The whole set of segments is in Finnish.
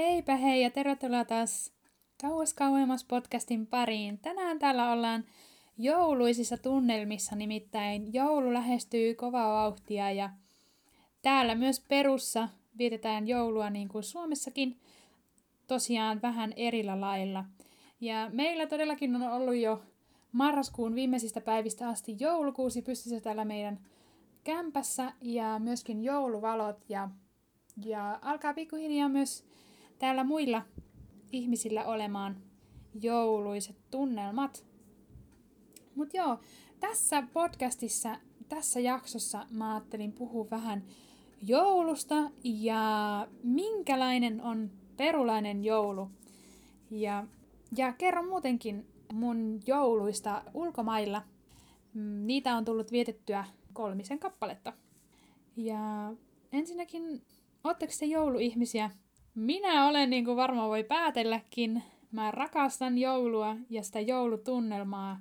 Heipä hei ja tervetuloa taas Kauas kauemmas podcastin pariin. Tänään täällä ollaan jouluisissa tunnelmissa, nimittäin joulu lähestyy kovaa vauhtia ja täällä myös Perussa vietetään joulua niin kuin Suomessakin tosiaan vähän erillä lailla. Ja meillä todellakin on ollut jo marraskuun viimeisistä päivistä asti joulukuusi pystyssä täällä meidän kämpässä ja myöskin jouluvalot ja, ja alkaa pikkuhiljaa myös täällä muilla ihmisillä olemaan jouluiset tunnelmat. Mutta joo, tässä podcastissa, tässä jaksossa mä ajattelin puhua vähän joulusta ja minkälainen on perulainen joulu. Ja, ja kerron muutenkin mun jouluista ulkomailla. Mm, niitä on tullut vietettyä kolmisen kappaletta. Ja ensinnäkin, ootteko te jouluihmisiä? Minä olen, niin kuin varmaan voi päätelläkin, mä rakastan joulua ja sitä joulutunnelmaa,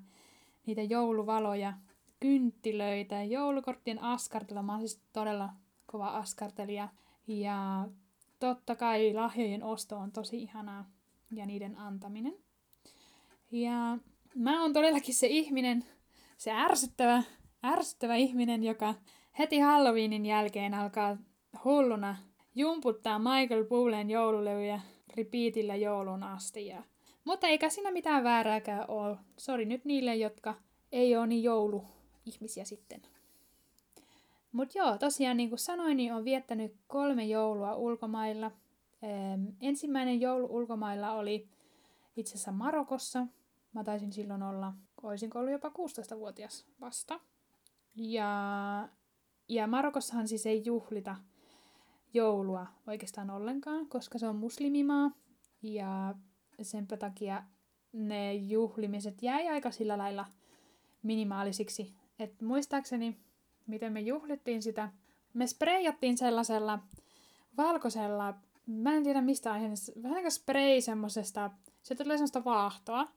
niitä jouluvaloja, kynttilöitä, joulukorttien askartelua. Mä oon siis todella kova askartelija. Ja totta kai lahjojen osto on tosi ihanaa ja niiden antaminen. Ja mä oon todellakin se ihminen, se ärsyttävä, ärsyttävä ihminen, joka heti Halloweenin jälkeen alkaa hulluna jumputtaa Michael Bullen joululevyjä repeatillä joulun asti. Ja... Mutta eikä siinä mitään väärääkään ole. Sori nyt niille, jotka ei ole niin jouluihmisiä sitten. Mutta joo, tosiaan niin kuin sanoin, niin on viettänyt kolme joulua ulkomailla. Ähm, ensimmäinen joulu ulkomailla oli itse asiassa Marokossa. Mä taisin silloin olla, olisinko ollut jopa 16-vuotias vasta. Ja, ja Marokossahan siis ei juhlita joulua oikeastaan ollenkaan, koska se on muslimimaa. Ja sen takia ne juhlimiset jäi aika sillä lailla minimaalisiksi. Et muistaakseni, miten me juhlittiin sitä, me spreijattiin sellaisella valkoisella, mä en tiedä mistä aiheesta, vähän kuin spray semmosesta, se tulee semmoista vaahtoa.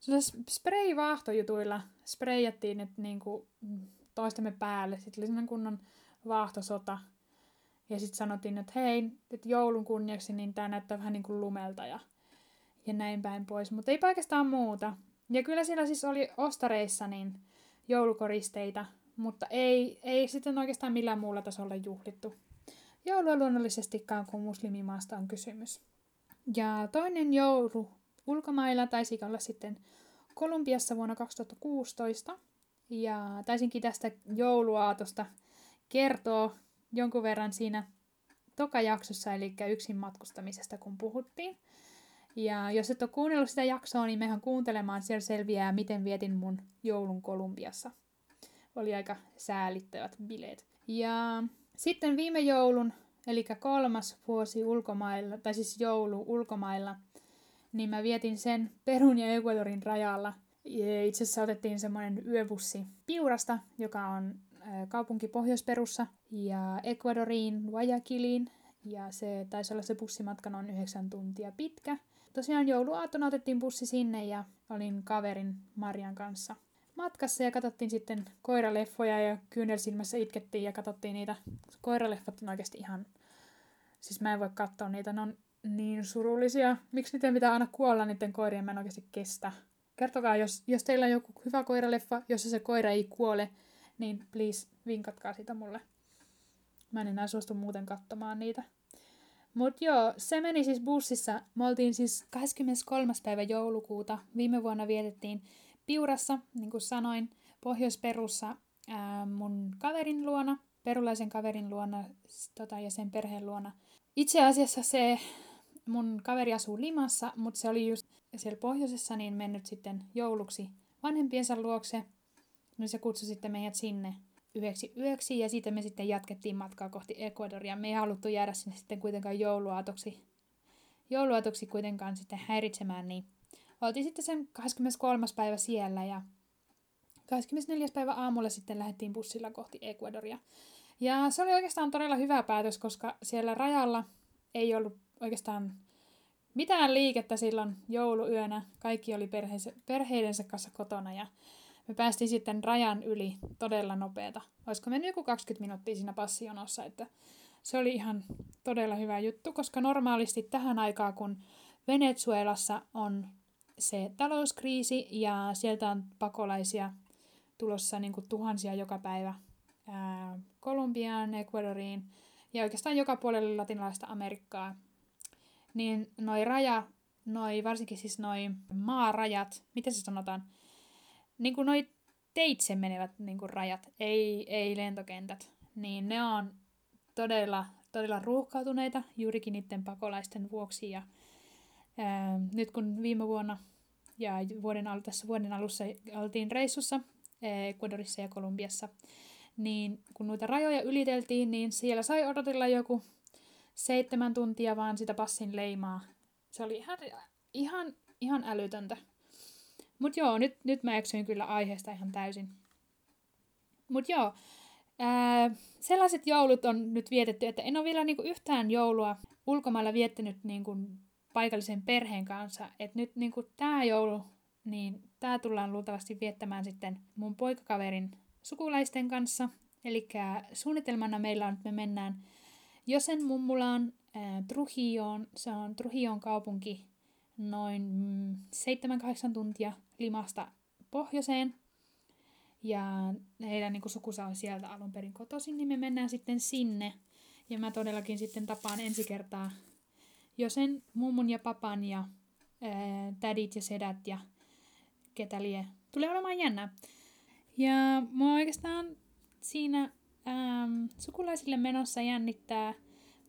Sellaisella spray-vaahtojutuilla spreijattiin nyt niinku toistemme päälle. Sitten oli sellainen kunnon vaahtosota. Ja sitten sanottiin, että hei, että joulun kunniaksi niin tämä näyttää vähän niin kuin lumelta ja, ja näin päin pois. Mutta ei oikeastaan muuta. Ja kyllä siellä siis oli ostareissa niin joulukoristeita, mutta ei, ei sitten oikeastaan millään muulla tasolla juhlittu. Joulua luonnollisestikaan, kun muslimimaasta on kysymys. Ja toinen joulu ulkomailla taisi olla sitten Kolumbiassa vuonna 2016. Ja taisinkin tästä jouluaatosta kertoa jonkun verran siinä tokajaksossa, eli yksin matkustamisesta, kun puhuttiin. Ja jos et ole kuunnellut sitä jaksoa, niin mehän kuuntelemaan, siellä selviää, miten vietin mun joulun Kolumbiassa. Oli aika säälittävät bileet. Ja sitten viime joulun, eli kolmas vuosi ulkomailla, tai siis joulu ulkomailla, niin mä vietin sen Perun ja Ecuadorin rajalla. Itse asiassa otettiin semmoinen yöbussi Piurasta, joka on kaupunki Pohjoisperussa, ja Ecuadoriin, Guayaquiliin, ja se taisi olla se bussimatka noin yhdeksän tuntia pitkä. Tosiaan jouluaattona otettiin bussi sinne ja olin kaverin Marian kanssa matkassa ja katsottiin sitten koiraleffoja ja kyynelsilmässä itkettiin ja katsottiin niitä. Koiraleffat on oikeasti ihan... Siis mä en voi katsoa niitä, ne on niin surullisia. Miksi niiden pitää aina kuolla niiden koirien, mä en oikeasti kestä. Kertokaa, jos, jos teillä on joku hyvä koiraleffa, jossa se koira ei kuole, niin please vinkatkaa sitä mulle. Mä en enää suostu muuten katsomaan niitä. Mut joo, se meni siis bussissa. Me oltiin siis 23. päivä joulukuuta. Viime vuonna vietettiin Piurassa, niin kuin sanoin, Pohjoisperussa ää, mun kaverin luona, perulaisen kaverin luona tota, ja sen perheen luona. Itse asiassa se mun kaveri asuu Limassa, mutta se oli just siellä pohjoisessa niin mennyt sitten jouluksi vanhempiensa luokse. No se kutsui sitten meidät sinne yhdeksi yöksi ja siitä me sitten jatkettiin matkaa kohti Ecuadoria. Me ei haluttu jäädä sinne sitten kuitenkaan jouluaatoksi, jouluaatoksi kuitenkaan sitten häiritsemään, niin oltiin sitten sen 23. päivä siellä ja 24. päivä aamulla sitten lähdettiin bussilla kohti Ecuadoria. Ja se oli oikeastaan todella hyvä päätös, koska siellä rajalla ei ollut oikeastaan mitään liikettä silloin jouluyönä. Kaikki oli perheidensä kanssa kotona ja me päästiin sitten rajan yli todella nopeeta. Olisiko mennyt joku 20 minuuttia siinä passionossa, että se oli ihan todella hyvä juttu, koska normaalisti tähän aikaan, kun Venezuelassa on se talouskriisi ja sieltä on pakolaisia tulossa niin kuin tuhansia joka päivä ää, Kolumbiaan, Ecuadoriin ja oikeastaan joka puolelle latinalaista Amerikkaa, niin noi raja, noi, varsinkin siis noi maarajat, miten se sanotaan, niin kuin noi teitse menevät niin kuin rajat, ei, ei lentokentät, niin ne on todella, todella ruuhkautuneita juurikin niiden pakolaisten vuoksi. Ja, ää, nyt kun viime vuonna ja vuoden, tässä vuoden alussa oltiin reissussa Ecuadorissa ja Kolumbiassa, niin kun noita rajoja yliteltiin, niin siellä sai odotella joku seitsemän tuntia vaan sitä passin leimaa. Se oli ihan, ihan, ihan älytöntä. Mut joo, nyt, nyt mä eksyin kyllä aiheesta ihan täysin. Mut joo, ää, sellaiset joulut on nyt vietetty, että en ole vielä niinku yhtään joulua ulkomailla viettänyt niinku paikallisen perheen kanssa. Et nyt niinku tää joulu, niin tää tullaan luultavasti viettämään sitten mun poikakaverin sukulaisten kanssa. Eli suunnitelmana meillä on, että me mennään Josen mummulaan äh, Trujilloon. Se on Trujillon kaupunki noin mm, 7-8 tuntia Limasta pohjoiseen. Ja heidän niin sukusa on sieltä alun perin kotoisin, niin me mennään sitten sinne. Ja mä todellakin sitten tapaan ensi kertaa jo sen mummun ja papan ja ää, tädit ja sedät ja ketä lie. Tulee olemaan jännä. Ja mua oikeastaan siinä äm, sukulaisille menossa jännittää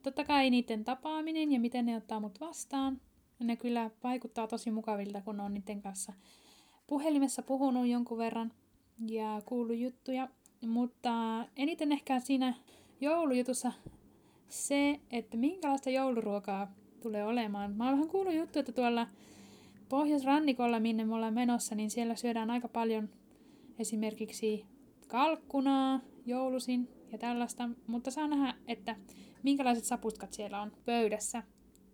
totta kai niiden tapaaminen ja miten ne ottaa mut vastaan. Ne kyllä vaikuttaa tosi mukavilta, kun on niiden kanssa puhelimessa puhunut jonkun verran ja kuullut juttuja. Mutta eniten ehkä siinä joulujutussa se, että minkälaista jouluruokaa tulee olemaan. Mä oon vähän kuullut juttu, että tuolla pohjoisrannikolla, minne me ollaan menossa, niin siellä syödään aika paljon esimerkiksi kalkkunaa joulusin ja tällaista, mutta saa nähdä, että minkälaiset sapuskat siellä on pöydässä.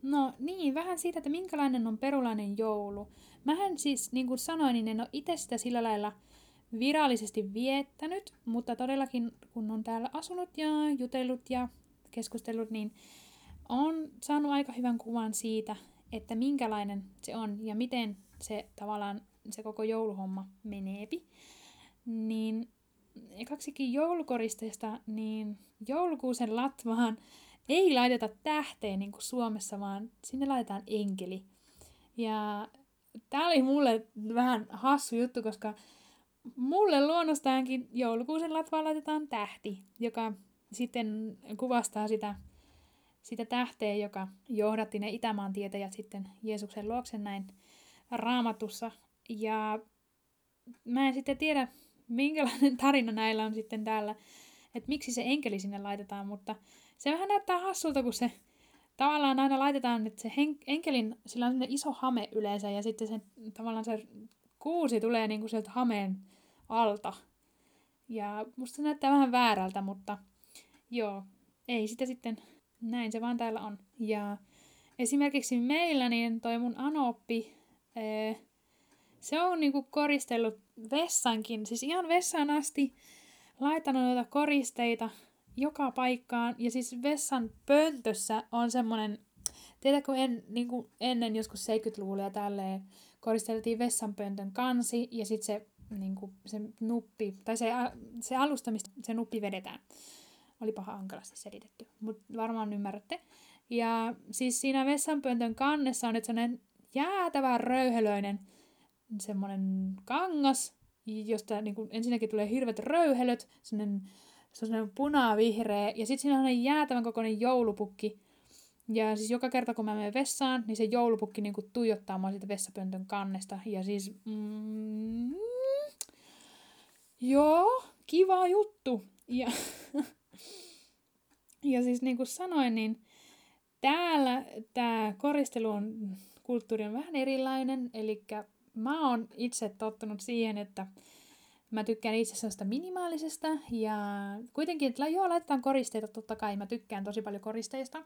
No niin, vähän siitä, että minkälainen on perulainen joulu. Mähän siis, niin kuin sanoin, niin en ole itse sitä sillä lailla virallisesti viettänyt, mutta todellakin kun on täällä asunut ja jutellut ja keskustellut, niin on saanut aika hyvän kuvan siitä, että minkälainen se on ja miten se tavallaan se koko jouluhomma meneepi. Niin ekaksikin joulukoristeesta, niin joulukuusen latvaan ei laiteta tähteen niin kuin Suomessa, vaan sinne laitetaan enkeli. Ja tämä oli mulle vähän hassu juttu, koska mulle luonnostaankin joulukuusen latvaan laitetaan tähti, joka sitten kuvastaa sitä, sitä tähteä, joka johdatti ne Itämaan tietäjät sitten Jeesuksen luokse näin raamatussa. Ja mä en sitten tiedä, minkälainen tarina näillä on sitten täällä, että miksi se enkeli sinne laitetaan, mutta se vähän näyttää hassulta, kun se tavallaan aina laitetaan, että se hen- enkelin, sillä on iso hame yleensä ja sitten se, tavallaan se kuusi tulee niinku sieltä hameen alta. Ja musta se näyttää vähän väärältä, mutta joo, ei sitä sitten, näin se vaan täällä on. Ja esimerkiksi meillä, niin toi mun anoppi, ee, se on niinku koristellut vessankin, siis ihan vessaan asti laitanut noita koristeita joka paikkaan. Ja siis vessan pöntössä on semmonen, tiedätkö en, niin kuin ennen joskus 70-luvulla ja tälleen koristeltiin vessanpöntön kansi ja sitten se, niin kuin, se nuppi, tai se, se alusta, mistä se nuppi vedetään. Oli paha hankalasti selitetty, mutta varmaan ymmärrätte. Ja siis siinä vessanpöntön kannessa on nyt sellainen jäätävän röyhelöinen semmoinen kangas, josta niin kuin ensinnäkin tulee hirvet röyhelöt, semmoinen, semmoinen punavihreä, ja sitten siinä on jäätävän kokoinen joulupukki. Ja siis joka kerta kun mä menen vessaan, niin se joulupukki niin kuin tuijottaa mua siitä vessapöntön kannesta. Ja siis, mm, joo, kiva juttu. Ja, ja siis niin kuin sanoin, niin täällä tämä koristelu on, kulttuuri on vähän erilainen, eli mä oon itse tottunut siihen, että mä tykkään itse asiassa minimaalisesta ja kuitenkin, että joo, laitetaan koristeita, totta kai mä tykkään tosi paljon koristeista,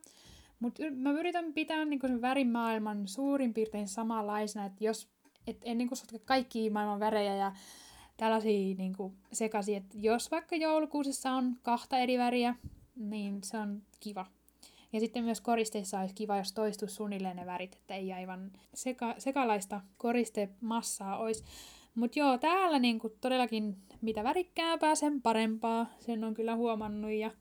mutta mä yritän pitää niin sen värimaailman suurin piirtein samanlaisena, että jos et en niin sotke kaikki maailman värejä ja tällaisia niin sekaisin, että jos vaikka joulukuusessa on kahta eri väriä, niin se on kiva. Ja sitten myös koristeissa olisi kiva, jos toistuisi suunnilleen ne värit, että ei aivan seka, sekalaista koristemassaa olisi. Mutta joo, täällä niinku todellakin mitä värikkäämpää, sen parempaa. Sen on kyllä huomannut. Ja,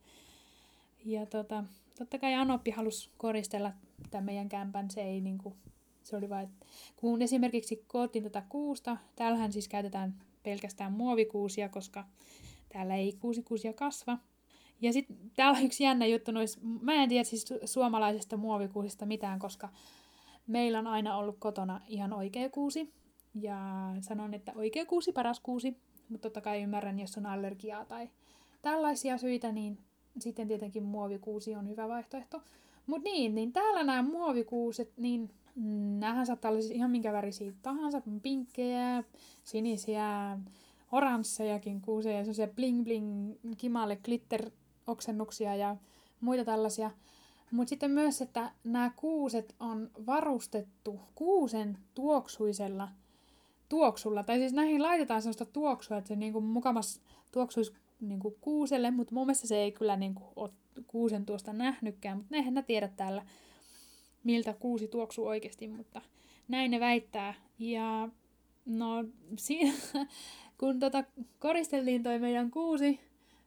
ja tota, totta kai Anoppi halusi koristella tämän meidän kämpän. Se ei niinku, se oli vain, kun esimerkiksi koottiin tätä kuusta, täällähän siis käytetään pelkästään muovikuusia, koska täällä ei kuusikuusia kasva. Ja sitten täällä on yksi jännä juttu nois, mä en tiedä siis suomalaisesta muovikuusista mitään, koska meillä on aina ollut kotona ihan oikea kuusi. Ja sanon, että oikea kuusi, paras kuusi. Mutta totta kai ymmärrän, jos on allergiaa tai tällaisia syitä, niin sitten tietenkin muovikuusi on hyvä vaihtoehto. Mutta niin, niin täällä nämä muovikuuset, niin näähän saattaa olla siis ihan minkä värisiä tahansa, pinkkejä, sinisiä, oranssejakin kuuseja, semmoisia bling bling kimalle glitter oksennuksia ja muita tällaisia. Mutta sitten myös, että nämä kuuset on varustettu kuusen tuoksuisella tuoksulla. Tai siis näihin laitetaan sellaista tuoksua, että se niinku mukamas tuoksuisi niinku kuuselle, mutta mun mielestä se ei kyllä niinku ole kuusen tuosta nähnytkään. Mutta eihän ne tiedä täällä, miltä kuusi tuoksuu oikeasti, mutta näin ne väittää. Ja no siinä, kun tota koristeltiin toi meidän kuusi,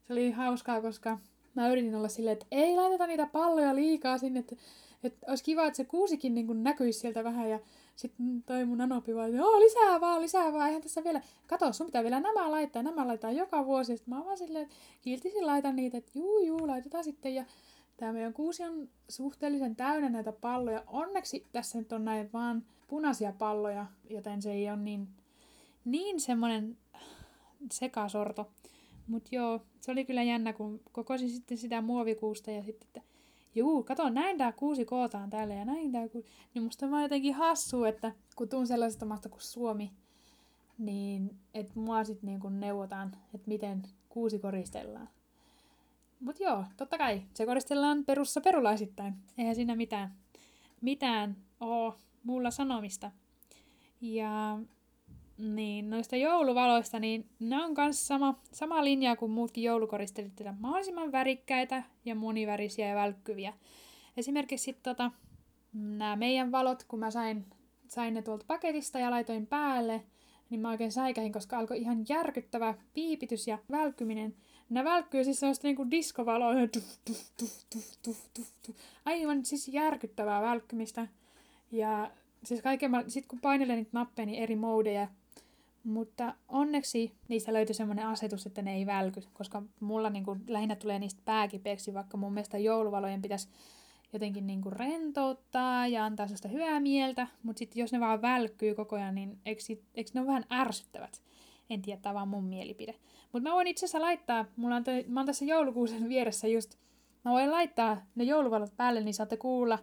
se oli hauskaa, koska mä yritin olla silleen, että ei laiteta niitä palloja liikaa sinne, että, että olisi kiva, että se kuusikin niin kuin näkyisi sieltä vähän ja sitten toi mun anopi vaan, että lisää vaan, lisää vaan, eihän tässä vielä, kato, sun pitää vielä nämä laittaa, nämä laittaa joka vuosi. Sitten mä vaan silleen, että kiltisin laitan niitä, että juu, juu, laitetaan sitten. Ja tämä meidän kuusi on suhteellisen täynnä näitä palloja. Onneksi tässä nyt on näin vaan punaisia palloja, joten se ei ole niin, niin semmoinen sekasorto. Mutta joo, se oli kyllä jännä, kun kokosin sitten sitä muovikuusta ja sitten, että juu, kato, näin tämä kuusi kootaan täällä ja näin tämä kuusi. Niin musta on vaan jotenkin hassu, että kun tuun sellaisesta maasta kuin Suomi, niin että mua sitten niin kun neuvotaan, että miten kuusi koristellaan. Mutta joo, totta kai, se koristellaan perussa perulaisittain. Eihän siinä mitään, mitään oo mulla sanomista. Ja niin, noista jouluvaloista, niin ne on myös sama, sama linja kuin muutkin joulukoristelit, että mahdollisimman värikkäitä ja monivärisiä ja välkkyviä. Esimerkiksi tota, nämä meidän valot, kun mä sain, sain ne tuolta paketista ja laitoin päälle, niin mä oikein säikähin, koska alkoi ihan järkyttävä piipitys ja välkkyminen. Nämä välkkyy siis sellaista niinku diskovaloa, aivan siis järkyttävää välkkymistä. Ja siis kaiken, sit kun painelen niitä nappeja, niin eri modeja, mutta onneksi niistä löytyi semmoinen asetus, että ne ei välky, koska mulla niin kuin lähinnä tulee niistä pääkipeäksi, vaikka mun mielestä jouluvalojen pitäisi jotenkin niin kuin rentouttaa ja antaa sellaista hyvää mieltä, mutta sitten jos ne vaan välkkyy koko ajan, niin eikö, eikö ne ole vähän ärsyttävät? En tiedä, tämä on vaan mun mielipide. Mutta mä voin itse asiassa laittaa, mulla on, te, mä oon tässä joulukuusen vieressä just, mä voin laittaa ne jouluvalot päälle, niin saatte kuulla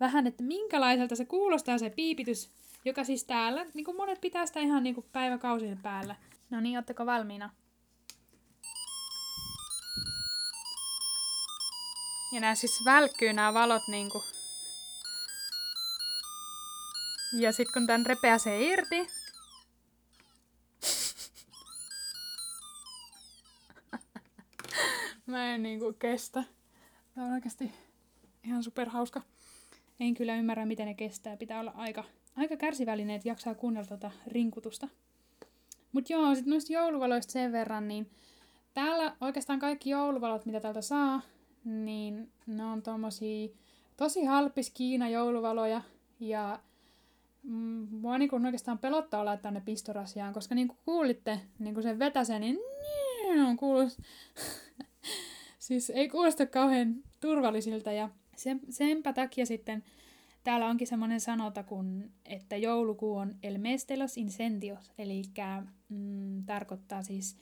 vähän, että minkälaiselta se kuulostaa se piipitys, joka siis täällä, niin kuin monet pitää sitä ihan niin päiväkausien päällä. No niin, ootteko valmiina? Ja nämä siis välkkyy nämä valot niinku. Ja sitten kun tän repeäsee irti. Mä en niinku kestä. Tämä on oikeasti ihan superhauska. En kyllä ymmärrä, miten ne kestää. Pitää olla aika aika kärsivällinen, että jaksaa kuunnella tota rinkutusta. Mut joo, sitten noista jouluvaloista sen verran, niin täällä oikeastaan kaikki jouluvalot, mitä täältä saa, niin ne on tommosia tosi halpis Kiina jouluvaloja ja mm, mua niinku oikeastaan pelottaa laittaa ne pistorasiaan, koska niin kuin kuulitte, niin kuin sen vetäsee, niin on kuulus... siis ei kuulosta kauhean turvallisilta ja sen, senpä takia sitten Täällä onkin semmoinen sanota, kun, että joulukuu on el mes de los incendios, eli mm, tarkoittaa siis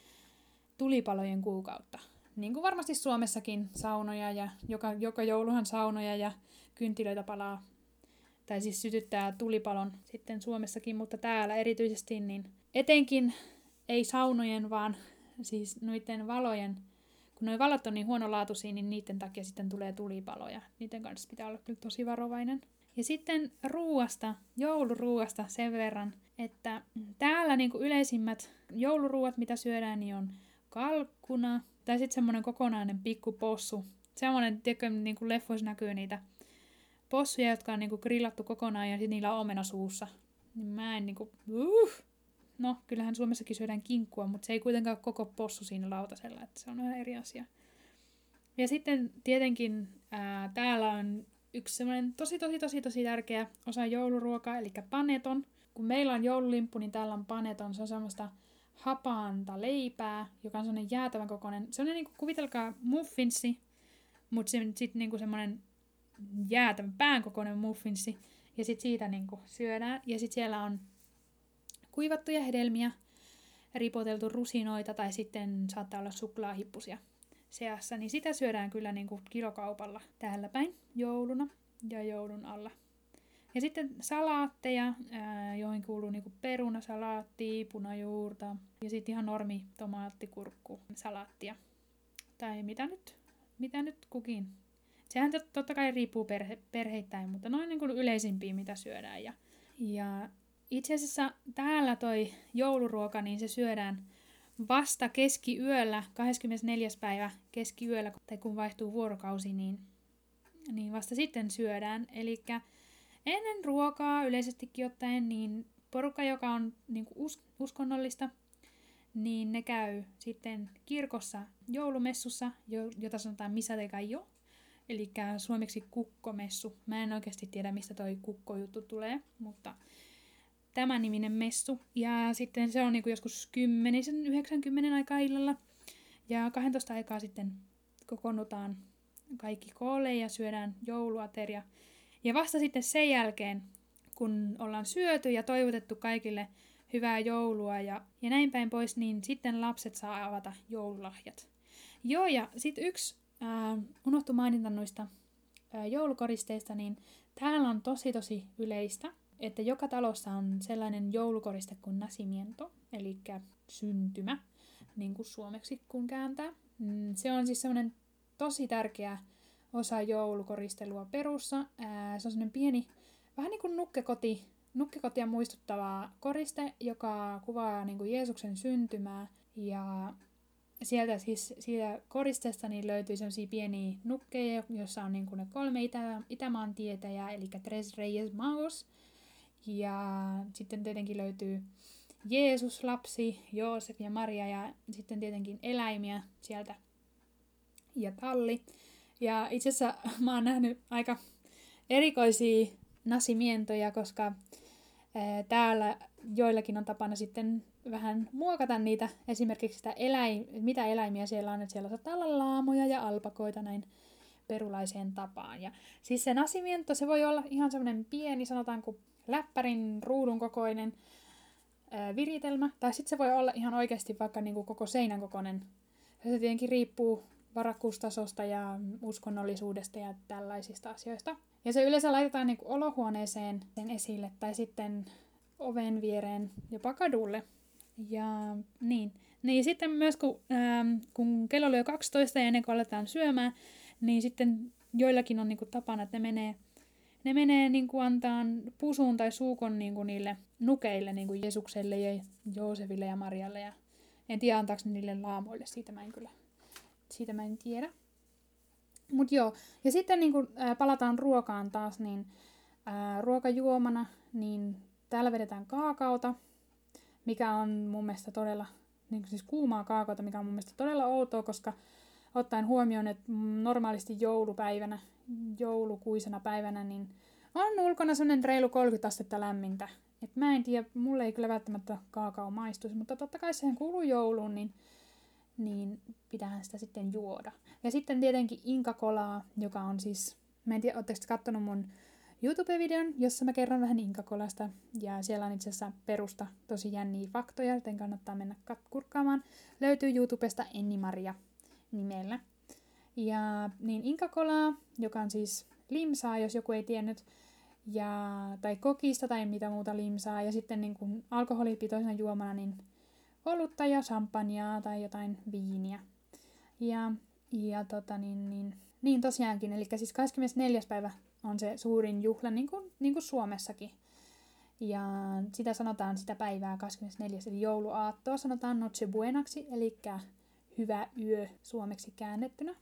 tulipalojen kuukautta. Niin kuin varmasti Suomessakin saunoja ja joka, joka jouluhan saunoja ja kynttilöitä palaa, tai siis sytyttää tulipalon sitten Suomessakin, mutta täällä erityisesti niin etenkin ei saunojen, vaan siis noiden valojen, kun nuo valot on niin huonolaatuisia, niin niiden takia sitten tulee tulipaloja. Niiden kanssa pitää olla kyllä tosi varovainen. Ja sitten ruuasta, jouluruuasta sen verran, että täällä niin kuin yleisimmät jouluruuat, mitä syödään, niin on kalkkuna, tai sitten semmoinen kokonainen pikku possu, Semmoinen, tiedätkö, niin kuin leffoissa näkyy niitä possuja, jotka on niin kuin grillattu kokonaan ja sitten niillä on omena suussa. Niin mä en niinku, uh. No, kyllähän Suomessakin syödään kinkkua, mutta se ei kuitenkaan ole koko possu siinä lautasella, että se on ihan eri asia. Ja sitten tietenkin ää, täällä on yksi semmoinen tosi, tosi, tosi, tosi tärkeä osa jouluruokaa, eli paneton. Kun meillä on joululimppu, niin täällä on paneton. Se on semmoista hapaanta leipää, joka on semmoinen jäätävän kokoinen. Se on niin kuin kuvitelkaa muffinsi, mutta se sitten niin semmoinen jäätävän pään kokoinen muffinsi. Ja sitten siitä niin kuin syödään. Ja sitten siellä on kuivattuja hedelmiä, ripoteltu rusinoita tai sitten saattaa olla suklaahippusia seassa, niin sitä syödään kyllä niin kuin kilokaupalla täällä päin jouluna ja joulun alla. Ja sitten salaatteja, ää, joihin kuuluu niinku perunasalaatti, punajuurta ja sitten ihan normi tomaattikurkku salaattia. Tai mitä nyt, mitä nyt kukin. Sehän tot, totta kai riippuu perhe, perheittäin, mutta noin niin kuin yleisimpiä, mitä syödään. Ja, ja itse asiassa täällä toi jouluruoka, niin se syödään vasta keskiyöllä, 24. päivä keskiyöllä, tai kun vaihtuu vuorokausi, niin, niin vasta sitten syödään. Eli ennen ruokaa yleisestikin ottaen, niin porukka, joka on niin us- uskonnollista, niin ne käy sitten kirkossa joulumessussa, jota sanotaan Misa de Gallo, eli suomeksi kukkomessu. Mä en oikeasti tiedä, mistä toi kukkojuttu tulee, mutta tämä niminen messu. Ja sitten se on niin kuin joskus 10-90 aikaa illalla. Ja 12 aikaa sitten kokoonnutaan kaikki koolle ja syödään jouluateria. Ja vasta sitten sen jälkeen, kun ollaan syöty ja toivotettu kaikille hyvää joulua ja, ja näin päin pois, niin sitten lapset saa avata joululahjat. Joo, ja sitten yksi äh, unohtu mainita noista äh, joulukoristeista, niin täällä on tosi tosi yleistä, että joka talossa on sellainen joulukoriste kuin nasimiento, eli syntymä, niin kuin suomeksi kun kääntää. Mm, se on siis sellainen tosi tärkeä osa joulukoristelua perussa. Se on sellainen pieni, vähän niin kuin nukkekoti, nukkekotia muistuttava koriste, joka kuvaa niin kuin Jeesuksen syntymää. Ja sieltä siis siitä koristeesta niin löytyy sellaisia pieniä nukkeja, joissa on niin kuin ne kolme itä, Itämaan tietäjää, eli Tres Reyes Magos – ja sitten tietenkin löytyy Jeesus, lapsi, Joosef ja Maria ja sitten tietenkin eläimiä sieltä ja talli. Ja itse asiassa mä oon nähnyt aika erikoisia nasimientoja, koska täällä joillakin on tapana sitten vähän muokata niitä, esimerkiksi sitä eläim, mitä eläimiä siellä on, että siellä saattaa olla laamoja ja alpakoita näin perulaiseen tapaan. Ja siis se nasimiento, se voi olla ihan semmoinen pieni, sanotaanko läppärin ruudun kokoinen ää, viritelmä, tai sitten se voi olla ihan oikeasti vaikka niin kuin koko seinän kokoinen. Se tietenkin riippuu varakkuustasosta ja uskonnollisuudesta ja tällaisista asioista. Ja se yleensä laitetaan niin kuin olohuoneeseen sen esille tai sitten oven viereen jopa kadulle. Ja niin. Niin sitten myös kun, ähm, kun kello jo 12 ja ennen kuin aletaan syömään, niin sitten joillakin on niin kuin tapana, että ne menee ne menee niin kuin antaa pusuun tai suukon niin kuin niille nukeille, niin kuin Jeesukselle ja Joosefille ja Marialle. Ja en tiedä, antaako ne niille laamoille, siitä mä en kyllä, siitä mä en tiedä. Mut joo, ja sitten niin kun, ää, palataan ruokaan taas, niin ää, ruokajuomana, niin täällä vedetään kaakaota, mikä on mun mielestä todella, niin siis kuumaa kaakaota, mikä on mun mielestä todella outoa, koska ottaen huomioon, että normaalisti joulupäivänä joulukuisena päivänä, niin on ulkona sellainen reilu 30 astetta lämmintä. Et mä en tiedä, mulle ei kyllä välttämättä kaakao maistuisi, mutta totta kai sehän kuuluu jouluun, niin, niin pitäähän sitä sitten juoda. Ja sitten tietenkin inkakolaa, joka on siis, mä en tiedä, ootteko katsonut mun YouTube-videon, jossa mä kerron vähän inkakolasta, ja siellä on itse asiassa perusta tosi jänniä faktoja, joten kannattaa mennä kurkkaamaan. Löytyy YouTubesta Enni Maria nimellä. Ja niin inkakolaa, joka on siis limsaa, jos joku ei tiennyt, ja, tai kokista tai mitä muuta limsaa. Ja sitten niin kuin alkoholipitoisena juomana niin olutta ja champagnea tai jotain viiniä. Ja, ja tota niin, niin, niin tosiaankin, eli siis 24. päivä on se suurin juhla, niin kuin, niin kuin Suomessakin. Ja sitä sanotaan sitä päivää 24. eli jouluaattoa sanotaan Noche Buenaksi, eli hyvä yö suomeksi käännettynä.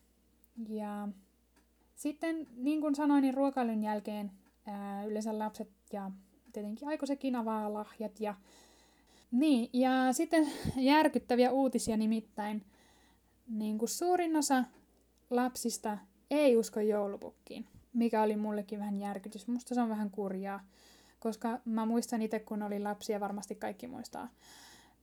Ja sitten, niin kuin sanoin, niin ruokailun jälkeen ää, yleensä lapset ja tietenkin aikuisekin avaa lahjat. Ja, niin, ja sitten järkyttäviä uutisia nimittäin. Niin kuin suurin osa lapsista ei usko joulupukkiin, mikä oli mullekin vähän järkytys. Musta se on vähän kurjaa, koska mä muistan itse, kun oli lapsia, varmasti kaikki muistaa,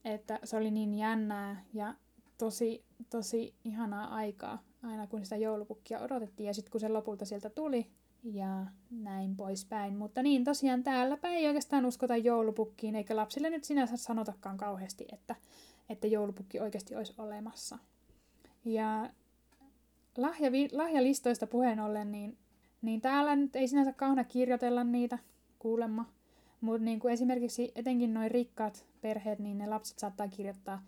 että se oli niin jännää ja tosi, tosi ihanaa aikaa, aina kun sitä joulupukkia odotettiin. Ja sitten kun se lopulta sieltä tuli, ja näin poispäin. Mutta niin, tosiaan täälläpä ei oikeastaan uskota joulupukkiin, eikä lapsille nyt sinänsä sanotakaan kauheasti, että, että joulupukki oikeasti olisi olemassa. Ja lahja, lahjalistoista puheen ollen, niin, niin täällä nyt ei sinänsä kauna kirjoitella niitä kuulemma. Mutta niin kuin esimerkiksi etenkin noin rikkaat perheet, niin ne lapset saattaa kirjoittaa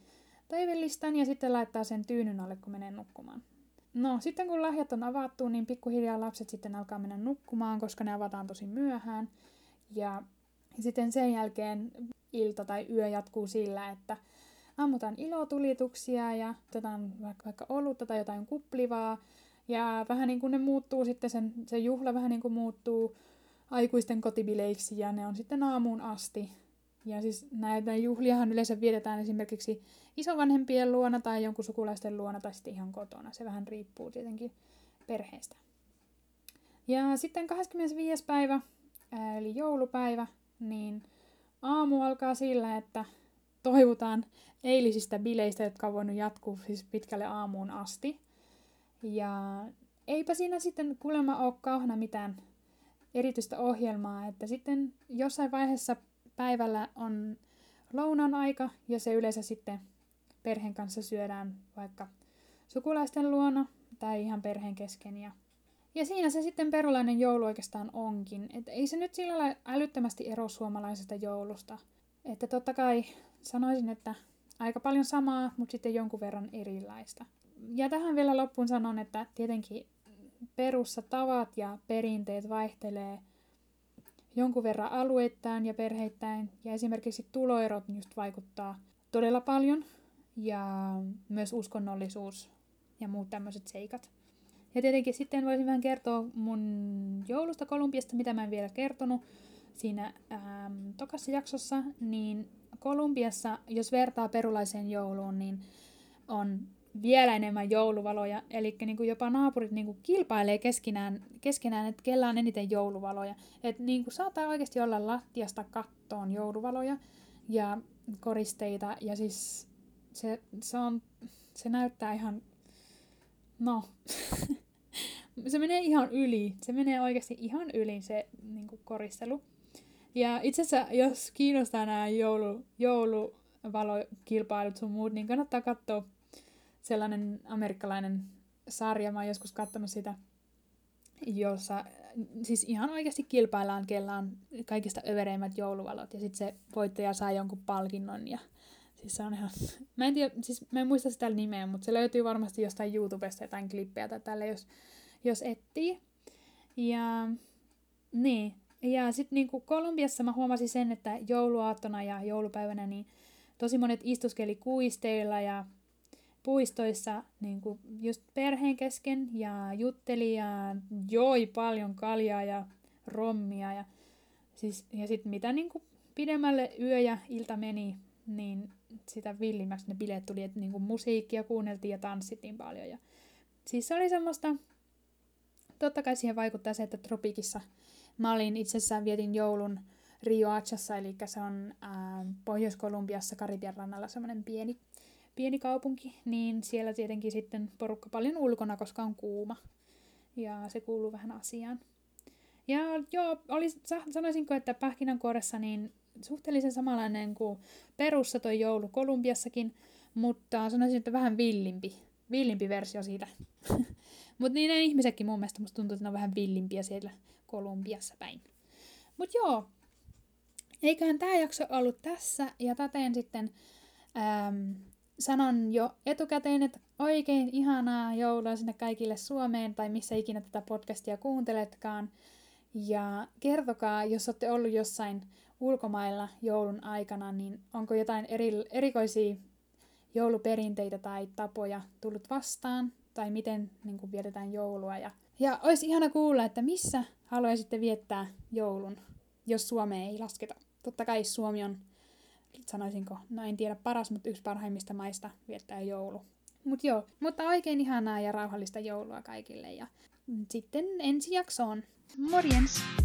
toivelistan ja sitten laittaa sen tyynyn alle, kun menee nukkumaan. No, sitten kun lahjat on avattu, niin pikkuhiljaa lapset sitten alkaa mennä nukkumaan, koska ne avataan tosi myöhään. Ja sitten sen jälkeen ilta tai yö jatkuu sillä, että ammutaan ilotulituksia ja otetaan vaikka olutta tai jotain kuplivaa. Ja vähän niin kuin ne muuttuu sitten, sen, se juhla vähän niin kuin muuttuu aikuisten kotibileiksi ja ne on sitten aamuun asti. Ja siis näitä juhliahan yleensä vietetään esimerkiksi isovanhempien luona tai jonkun sukulaisten luona tai sitten ihan kotona. Se vähän riippuu tietenkin perheestä. Ja sitten 25. päivä, eli joulupäivä, niin aamu alkaa sillä, että toivotaan eilisistä bileistä, jotka on voinut jatkuu siis pitkälle aamuun asti. Ja eipä siinä sitten kuulemma ole kauhana mitään erityistä ohjelmaa, että sitten jossain vaiheessa päivällä on lounan aika ja se yleensä sitten perheen kanssa syödään vaikka sukulaisten luona tai ihan perheen kesken. Ja, ja siinä se sitten perulainen joulu oikeastaan onkin. Et ei se nyt sillä lailla älyttömästi ero suomalaisesta joulusta. Että totta kai sanoisin, että aika paljon samaa, mutta sitten jonkun verran erilaista. Ja tähän vielä loppuun sanon, että tietenkin perussa tavat ja perinteet vaihtelee jonkun verran alueittain ja perheittäin. Ja esimerkiksi tuloerot just vaikuttaa todella paljon ja myös uskonnollisuus ja muut tämmöiset seikat. Ja tietenkin sitten voisin vähän kertoa mun joulusta Kolumbiasta, mitä mä en vielä kertonut siinä ähm, tokassa jaksossa, niin Kolumbiassa, jos vertaa perulaiseen jouluun, niin on vielä enemmän jouluvaloja. Eli niin kuin jopa naapurit niin kuin kilpailee keskenään, keskenään, että kellä on eniten jouluvaloja. Et niin kuin saattaa oikeasti olla lattiasta kattoon jouluvaloja ja koristeita. Ja siis se, se, on, se näyttää ihan, no, se menee ihan yli. Se menee oikeasti ihan yli se niin kuin koristelu. Ja itse asiassa, jos kiinnostaa nämä joulu, jouluvalokilpailut sun muut, niin kannattaa katsoa sellainen amerikkalainen sarja, mä oon joskus katsonut sitä, jossa siis ihan oikeasti kilpaillaan, kella on kaikista övereimmät jouluvalot, ja sitten se voittaja saa jonkun palkinnon, ja siis se on ihan, mä en tiedä, siis mä en muista sitä nimeä, mutta se löytyy varmasti jostain YouTubesta jotain klippejä tai tälle, jos, jos etsii. Ja niin, ja sitten niinku Kolumbiassa mä huomasin sen, että jouluaattona ja joulupäivänä niin tosi monet istuskeli kuisteilla ja puistoissa niin kuin just perheen kesken ja jutteli ja joi paljon kaljaa ja rommia. Ja, siis, ja sitten mitä niin kuin pidemmälle yö ja ilta meni, niin sitä villimmäksi ne bileet tuli, että niin kuin musiikkia kuunneltiin ja tanssittiin paljon. Ja, siis se oli semmoista, totta kai siihen vaikuttaa se, että Tropikissa mä olin itsessään vietin joulun Rio Achassa, eli se on ää, Pohjois-Kolumbiassa Karibian rannalla semmoinen pieni pieni kaupunki, niin siellä tietenkin sitten porukka paljon ulkona, koska on kuuma. Ja se kuuluu vähän asiaan. Ja joo, oli, sanoisinko, että pähkinänkuoressa niin suhteellisen samanlainen kuin perussa toi joulu Kolumbiassakin, mutta sanoisin, että vähän villimpi, villimpi versio siitä. mutta niin ne ihmisetkin mun mielestä musta tuntuu, että ne on vähän villimpiä siellä Kolumbiassa päin. Mutta joo, eiköhän tämä jakso ollut tässä, ja täten sitten sanon jo etukäteen, että oikein ihanaa joulua sinne kaikille Suomeen tai missä ikinä tätä podcastia kuunteletkaan. Ja kertokaa, jos olette ollut jossain ulkomailla joulun aikana, niin onko jotain eri, erikoisia jouluperinteitä tai tapoja tullut vastaan, tai miten niin kuin, vietetään joulua. Ja, ja olisi ihana kuulla, että missä haluaisitte viettää joulun, jos Suomeen ei lasketa. Totta kai Suomi on, sanoisinko, no en tiedä paras, mutta yksi parhaimmista maista viettää joulu. Mut joo, mutta oikein ihanaa ja rauhallista joulua kaikille ja sitten ensi jaksoon. Morjens!